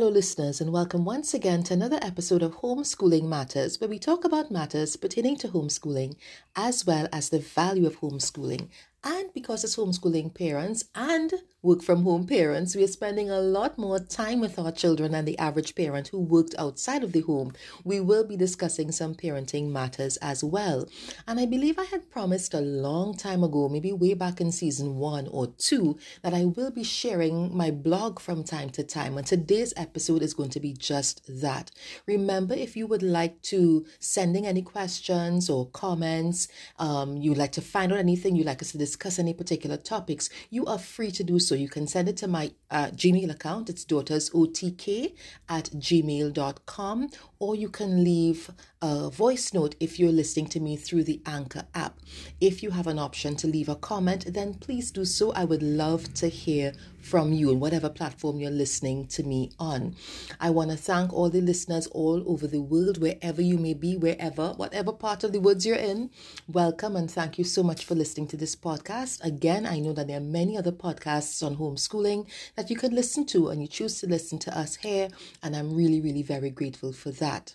Hello, listeners, and welcome once again to another episode of Homeschooling Matters, where we talk about matters pertaining to homeschooling as well as the value of homeschooling. And because as homeschooling parents and work from home parents, we are spending a lot more time with our children than the average parent who worked outside of the home. We will be discussing some parenting matters as well. And I believe I had promised a long time ago, maybe way back in season one or two, that I will be sharing my blog from time to time. And today's episode is going to be just that. Remember, if you would like to sending any questions or comments, um, you'd like to find out anything, you'd like us to discuss any particular topics, you are free to do so so you can send it to my uh, Gmail account. It's daughtersotk at gmail.com, or you can leave a voice note if you're listening to me through the Anchor app. If you have an option to leave a comment, then please do so. I would love to hear from you on whatever platform you're listening to me on. I want to thank all the listeners all over the world, wherever you may be, wherever, whatever part of the woods you're in. Welcome and thank you so much for listening to this podcast. Again, I know that there are many other podcasts on homeschooling that you could listen to, and you choose to listen to us here, and I'm really, really very grateful for that.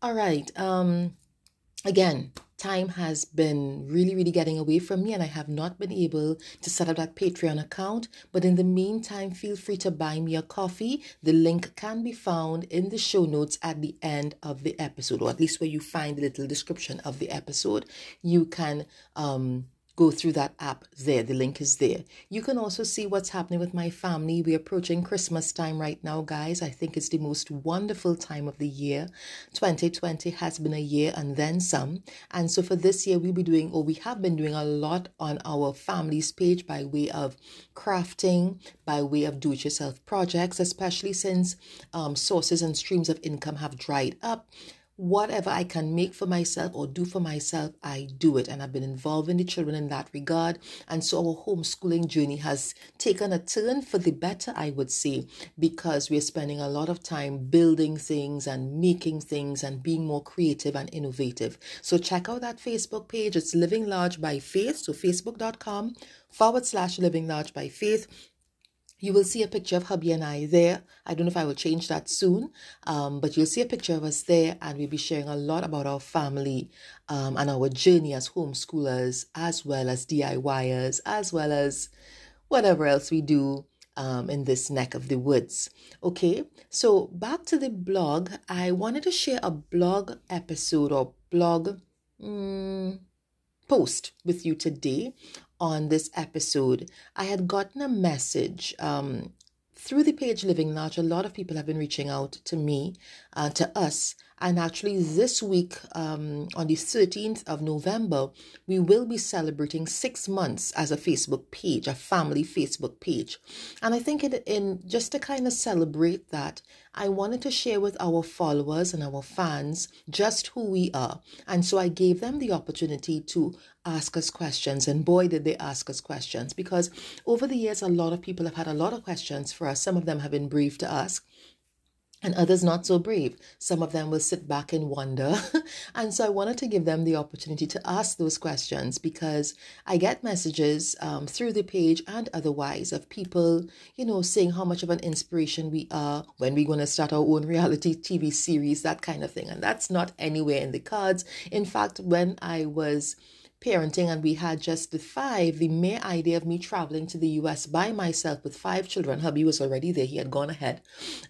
All right. Um, again, time has been really, really getting away from me, and I have not been able to set up that Patreon account. But in the meantime, feel free to buy me a coffee. The link can be found in the show notes at the end of the episode, or at least where you find the little description of the episode. You can um, go through that app there. The link is there. You can also see what's happening with my family. We're approaching Christmas time right now, guys. I think it's the most wonderful time of the year. 2020 has been a year and then some. And so for this year, we'll be doing, or we have been doing a lot on our family's page by way of crafting, by way of do it yourself projects, especially since um, sources and streams of income have dried up whatever I can make for myself or do for myself, I do it. And I've been involving the children in that regard. And so our homeschooling journey has taken a turn for the better, I would say, because we're spending a lot of time building things and making things and being more creative and innovative. So check out that Facebook page. It's Living Large by Faith. So facebook.com forward slash Living Large by Faith you will see a picture of hubby and I there. I don't know if I will change that soon, um, but you'll see a picture of us there, and we'll be sharing a lot about our family um, and our journey as homeschoolers, as well as DIYers, as well as whatever else we do um, in this neck of the woods. Okay, so back to the blog. I wanted to share a blog episode or blog. Mm, post with you today on this episode, I had gotten a message um, through the page Living Large. A lot of people have been reaching out to me, uh, to us. And actually, this week, um, on the 13th of November, we will be celebrating six months as a Facebook page, a family Facebook page. And I think in, in just to kind of celebrate that, I wanted to share with our followers and our fans just who we are. And so I gave them the opportunity to ask us questions. And boy, did they ask us questions because over the years, a lot of people have had a lot of questions for us. Some of them have been brief to ask and others not so brave. Some of them will sit back and wonder. and so I wanted to give them the opportunity to ask those questions because I get messages um, through the page and otherwise of people, you know, saying how much of an inspiration we are when we're going to start our own reality TV series, that kind of thing. And that's not anywhere in the cards. In fact, when I was parenting and we had just the five, the mere idea of me traveling to the US by myself with five children, hubby was already there. He had gone ahead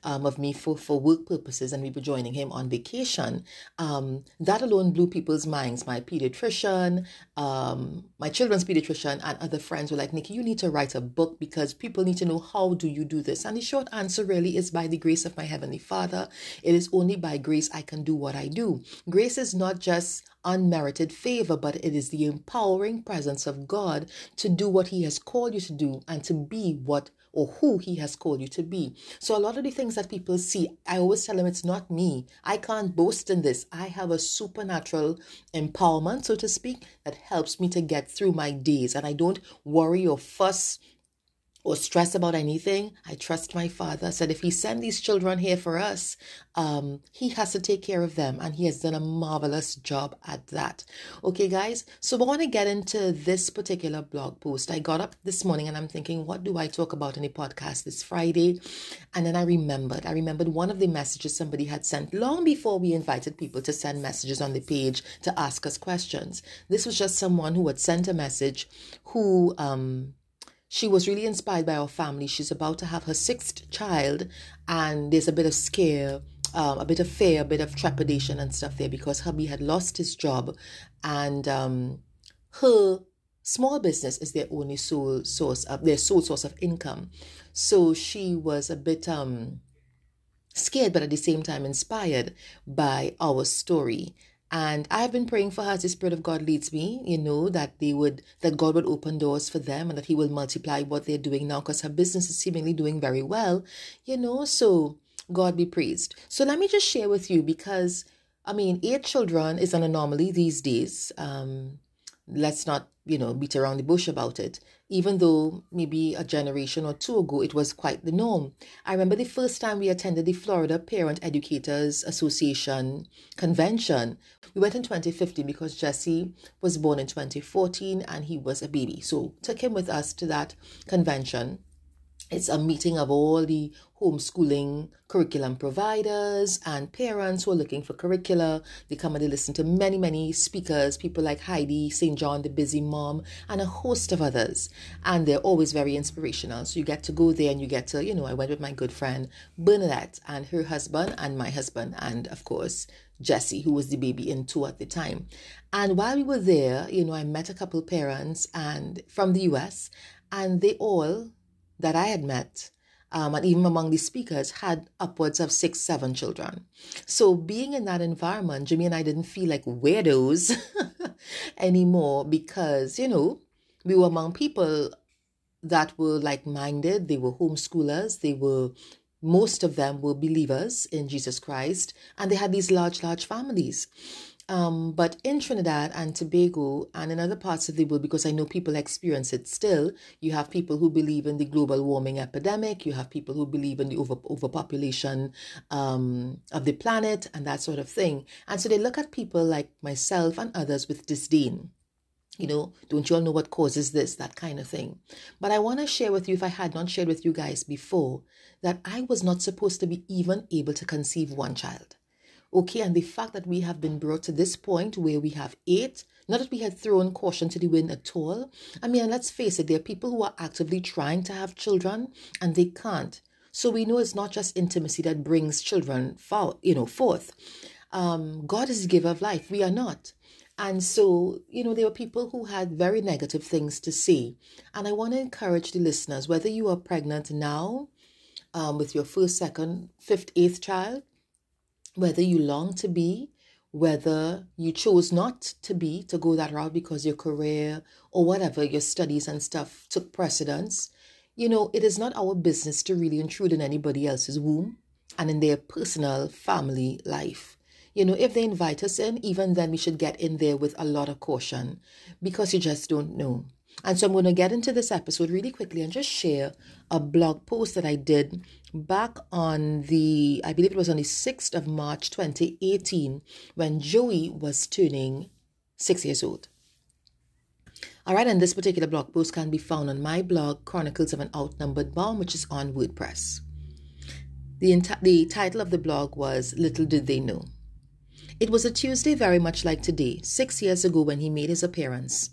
um, of me for, for work purposes and we were joining him on vacation. Um, that alone blew people's minds. My pediatrician, um, my children's pediatrician and other friends were like, Niki, you need to write a book because people need to know how do you do this? And the short answer really is by the grace of my Heavenly Father. It is only by grace I can do what I do. Grace is not just unmerited favor, but it is the empowering presence of God to do what He has called you to do and to be what or who He has called you to be. So, a lot of the things that people see, I always tell them it's not me. I can't boast in this. I have a supernatural empowerment, so to speak, that helps me to get through my days, and I don't worry or fuss or stress about anything, I trust my father. Said if he sent these children here for us, um, he has to take care of them, and he has done a marvelous job at that. Okay, guys. So I want to get into this particular blog post. I got up this morning and I'm thinking, what do I talk about in the podcast this Friday? And then I remembered. I remembered one of the messages somebody had sent long before we invited people to send messages on the page to ask us questions. This was just someone who had sent a message who um she was really inspired by our family. She's about to have her sixth child, and there's a bit of scare, um, a bit of fear, a bit of trepidation and stuff there because hubby had lost his job, and um, her small business is their only sole source of their sole source of income. So she was a bit um scared, but at the same time inspired by our story. And I've been praying for her as the Spirit of God leads me, you know, that they would, that God would open doors for them and that He will multiply what they're doing now because her business is seemingly doing very well, you know. So God be praised. So let me just share with you because, I mean, eight children is an anomaly these days. Um, let's not, you know, beat around the bush about it even though maybe a generation or two ago it was quite the norm. I remember the first time we attended the Florida Parent Educators Association convention. We went in 2015 because Jesse was born in 2014 and he was a baby. So took him with us to that convention it's a meeting of all the homeschooling curriculum providers and parents who are looking for curricula. They come and they listen to many, many speakers, people like Heidi St. John, the busy mom, and a host of others. And they're always very inspirational. So you get to go there and you get to, you know, I went with my good friend Bernadette and her husband and my husband, and of course, Jesse, who was the baby in two at the time. And while we were there, you know, I met a couple parents and from the US, and they all that I had met, um, and even among the speakers, had upwards of six, seven children. So being in that environment, Jimmy and I didn't feel like weirdos anymore because, you know, we were among people that were like minded, they were homeschoolers, they were most of them were believers in Jesus Christ, and they had these large, large families. Um, but in Trinidad and Tobago and in other parts of the world, because I know people experience it still, you have people who believe in the global warming epidemic, you have people who believe in the over overpopulation um, of the planet and that sort of thing. And so they look at people like myself and others with disdain. You know, don't you all know what causes this, that kind of thing. But I want to share with you, if I had not shared with you guys before, that I was not supposed to be even able to conceive one child. Okay, and the fact that we have been brought to this point where we have eight, not that we had thrown caution to the wind at all. I mean, let's face it, there are people who are actively trying to have children and they can't. So we know it's not just intimacy that brings children for, you know, forth. Um, God is the giver of life. We are not. And so, you know, there were people who had very negative things to say. And I want to encourage the listeners, whether you are pregnant now um, with your first, second, fifth, eighth child, whether you long to be, whether you chose not to be, to go that route because your career or whatever, your studies and stuff took precedence, you know, it is not our business to really intrude in anybody else's womb and in their personal family life. You know, if they invite us in, even then we should get in there with a lot of caution because you just don't know. And so I'm going to get into this episode really quickly and just share a blog post that I did back on the, I believe it was on the 6th of March 2018 when Joey was turning six years old. All right, and this particular blog post can be found on my blog, Chronicles of an Outnumbered Mom, which is on WordPress. The, enti- the title of the blog was Little Did They Know. It was a Tuesday very much like today, six years ago when he made his appearance.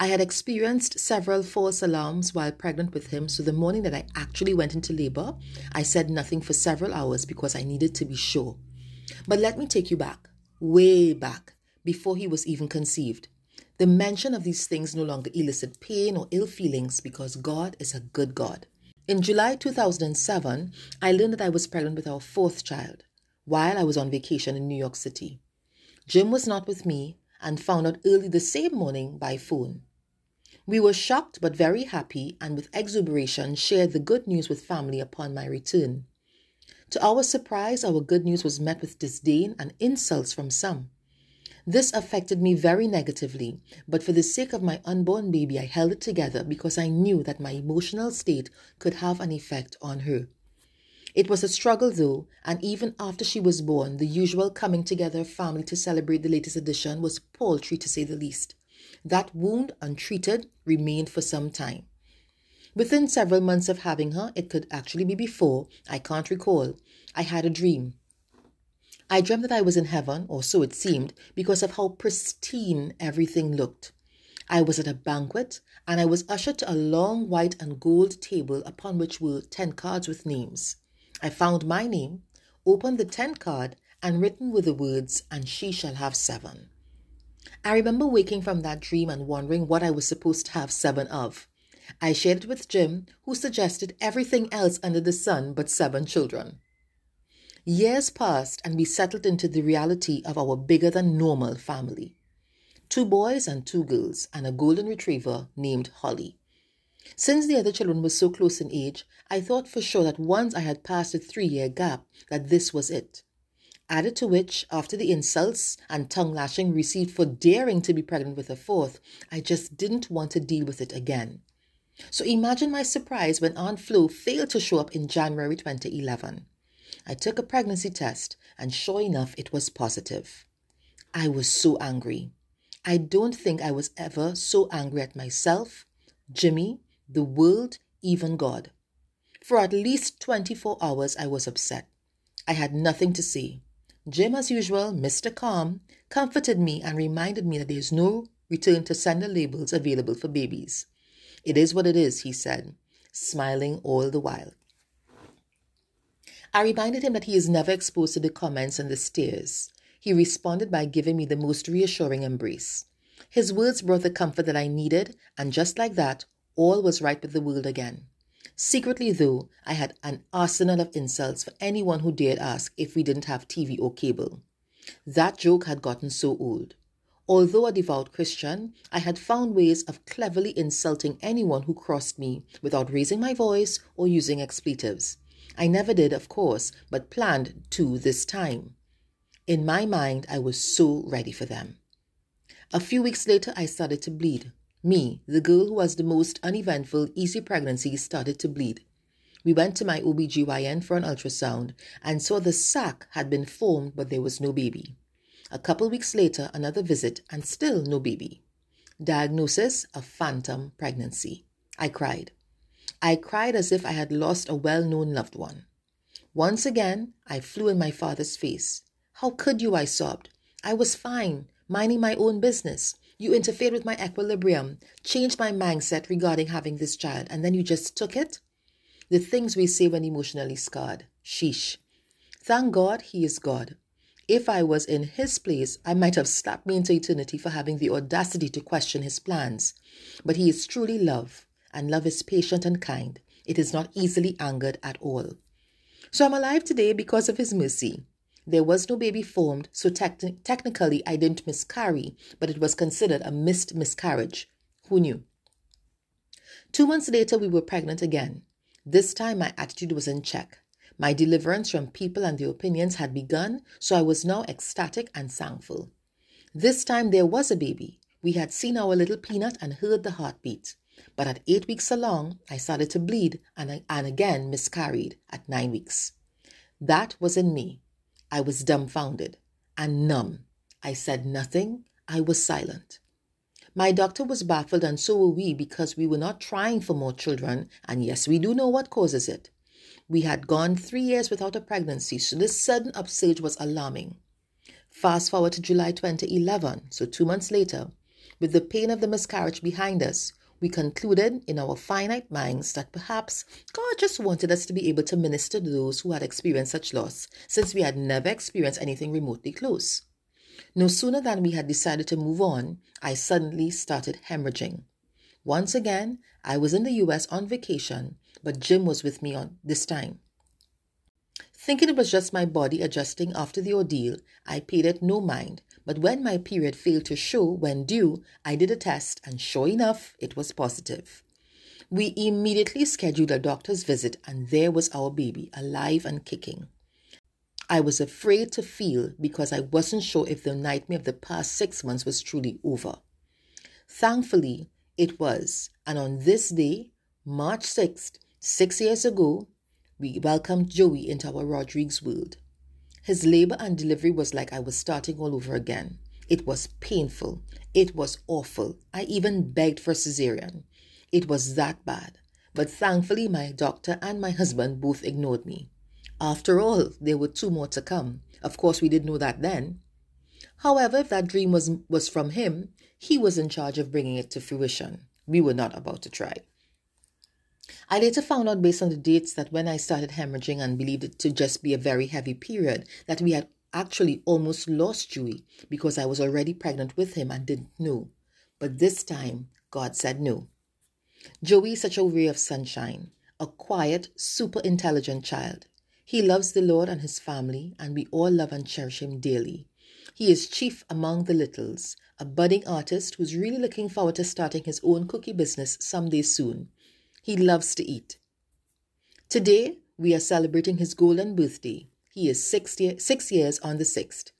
I had experienced several false alarms while pregnant with him, so the morning that I actually went into labor, I said nothing for several hours because I needed to be sure. But let me take you back, way back, before he was even conceived. The mention of these things no longer elicit pain or ill feelings because God is a good God. In July 2007, I learned that I was pregnant with our fourth child while I was on vacation in New York City. Jim was not with me and found out early the same morning by phone. We were shocked but very happy and with exuberation shared the good news with family upon my return. To our surprise, our good news was met with disdain and insults from some. This affected me very negatively, but for the sake of my unborn baby, I held it together because I knew that my emotional state could have an effect on her. It was a struggle though, and even after she was born, the usual coming together of family to celebrate the latest edition was paltry to say the least. That wound, untreated, remained for some time. Within several months of having her, it could actually be before, I can't recall, I had a dream. I dreamt that I was in heaven, or so it seemed, because of how pristine everything looked. I was at a banquet, and I was ushered to a long white and gold table upon which were ten cards with names. I found my name, opened the tenth card, and written were the words, And she shall have seven. I remember waking from that dream and wondering what I was supposed to have seven of. I shared it with Jim, who suggested everything else under the sun but seven children. Years passed and we settled into the reality of our bigger than normal family two boys and two girls, and a golden retriever named Holly. Since the other children were so close in age, I thought for sure that once I had passed the three year gap, that this was it. Added to which, after the insults and tongue lashing received for daring to be pregnant with a fourth, I just didn't want to deal with it again. So imagine my surprise when Aunt Flo failed to show up in January 2011. I took a pregnancy test, and sure enough, it was positive. I was so angry. I don't think I was ever so angry at myself, Jimmy, the world, even God. For at least 24 hours, I was upset. I had nothing to say. Jim, as usual, Mr. Calm, comforted me and reminded me that there is no return to sender labels available for babies. It is what it is, he said, smiling all the while. I reminded him that he is never exposed to the comments and the stares. He responded by giving me the most reassuring embrace. His words brought the comfort that I needed, and just like that, all was right with the world again. Secretly, though, I had an arsenal of insults for anyone who dared ask if we didn't have TV or cable. That joke had gotten so old. Although a devout Christian, I had found ways of cleverly insulting anyone who crossed me without raising my voice or using expletives. I never did, of course, but planned to this time. In my mind, I was so ready for them. A few weeks later, I started to bleed. Me, the girl who was the most uneventful, easy pregnancy, started to bleed. We went to my OBGYN for an ultrasound and saw the sac had been formed, but there was no baby. A couple weeks later, another visit, and still no baby. Diagnosis a phantom pregnancy. I cried. I cried as if I had lost a well known loved one. Once again, I flew in my father's face. How could you? I sobbed. I was fine, minding my own business. You interfered with my equilibrium, changed my mindset regarding having this child, and then you just took it? The things we say when emotionally scarred. Sheesh. Thank God he is God. If I was in his place, I might have slapped me into eternity for having the audacity to question his plans. But he is truly love and love is patient and kind. It is not easily angered at all. So I'm alive today because of his mercy. There was no baby formed, so te- technically I didn't miscarry, but it was considered a missed miscarriage. Who knew? Two months later, we were pregnant again. This time, my attitude was in check. My deliverance from people and their opinions had begun, so I was now ecstatic and thankful. This time, there was a baby. We had seen our little peanut and heard the heartbeat. But at eight weeks along, I started to bleed and, and again miscarried at nine weeks. That was in me. I was dumbfounded and numb. I said nothing. I was silent. My doctor was baffled, and so were we, because we were not trying for more children, and yes, we do know what causes it. We had gone three years without a pregnancy, so this sudden upsurge was alarming. Fast forward to July 2011, so two months later, with the pain of the miscarriage behind us, we concluded in our finite minds that perhaps God just wanted us to be able to minister to those who had experienced such loss, since we had never experienced anything remotely close. No sooner than we had decided to move on, I suddenly started hemorrhaging. Once again, I was in the US on vacation, but Jim was with me on this time. Thinking it was just my body adjusting after the ordeal, I paid it no mind but when my period failed to show when due, I did a test and sure enough, it was positive. We immediately scheduled a doctor's visit and there was our baby, alive and kicking. I was afraid to feel because I wasn't sure if the nightmare of the past six months was truly over. Thankfully, it was, and on this day, March 6th, six years ago, we welcomed Joey into our Rodrigues world. His labor and delivery was like I was starting all over again. It was painful. It was awful. I even begged for cesarean. It was that bad. But thankfully, my doctor and my husband both ignored me. After all, there were two more to come. Of course, we didn't know that then. However, if that dream was, was from him, he was in charge of bringing it to fruition. We were not about to try. I later found out based on the dates that when I started hemorrhaging and believed it to just be a very heavy period, that we had actually almost lost Joey because I was already pregnant with him and didn't know. But this time, God said no. Joey is such a ray of sunshine, a quiet, super intelligent child. He loves the Lord and his family, and we all love and cherish him dearly. He is chief among the littles, a budding artist who's really looking forward to starting his own cookie business someday soon. He loves to eat. Today, we are celebrating his golden birthday. He is six, year, six years on the 6th.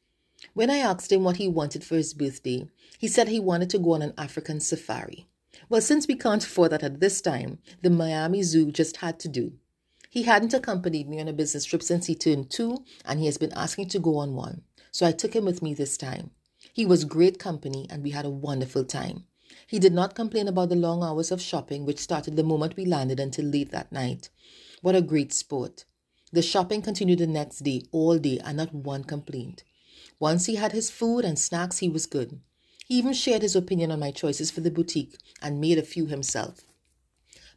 When I asked him what he wanted for his birthday, he said he wanted to go on an African safari. Well, since we can't afford that at this time, the Miami Zoo just had to do. He hadn't accompanied me on a business trip since he turned two, and he has been asking to go on one. So I took him with me this time. He was great company, and we had a wonderful time. He did not complain about the long hours of shopping, which started the moment we landed until late that night. What a great sport. The shopping continued the next day, all day, and not one complaint. Once he had his food and snacks, he was good. He even shared his opinion on my choices for the boutique and made a few himself.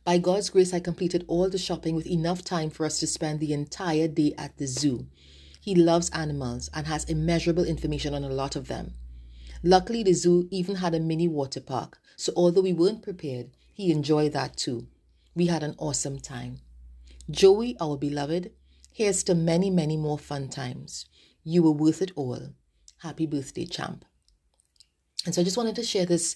By God's grace, I completed all the shopping with enough time for us to spend the entire day at the zoo. He loves animals and has immeasurable information on a lot of them. Luckily, the zoo even had a mini water park, so although we weren't prepared, he enjoyed that too. We had an awesome time. Joey, our beloved, here's to many, many more fun times. You were worth it all. Happy birthday, champ. And so I just wanted to share this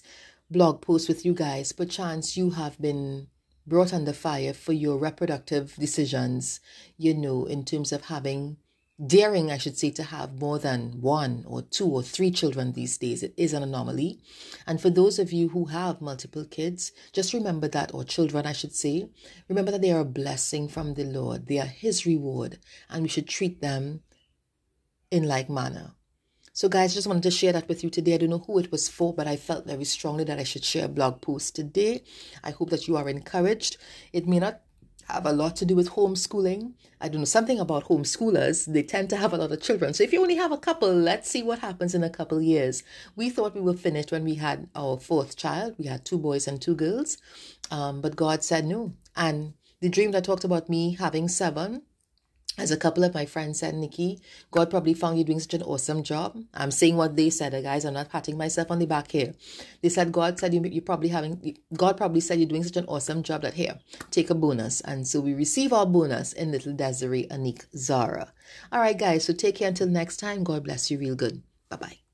blog post with you guys. Perchance you have been brought under fire for your reproductive decisions, you know, in terms of having daring, I should say, to have more than one or two or three children these days. It is an anomaly. And for those of you who have multiple kids, just remember that, or children, I should say, remember that they are a blessing from the Lord. They are His reward, and we should treat them in like manner. So, guys, just wanted to share that with you today. I don't know who it was for, but I felt very strongly that I should share a blog post today. I hope that you are encouraged. It may not have a lot to do with homeschooling. I don't know something about homeschoolers. They tend to have a lot of children. So if you only have a couple, let's see what happens in a couple years. We thought we were finished when we had our fourth child. We had two boys and two girls, um, but God said no. And the dream that talked about me having seven as a couple of my friends said, Niki, God probably found you doing such an awesome job. I'm saying what they said, uh, guys. I'm not patting myself on the back here. They said God said you you probably having God probably said you're doing such an awesome job that here, take a bonus. And so we receive our bonus in little Desiree, Anik, Zara. All right, guys. So take care until next time. God bless you real good. Bye bye.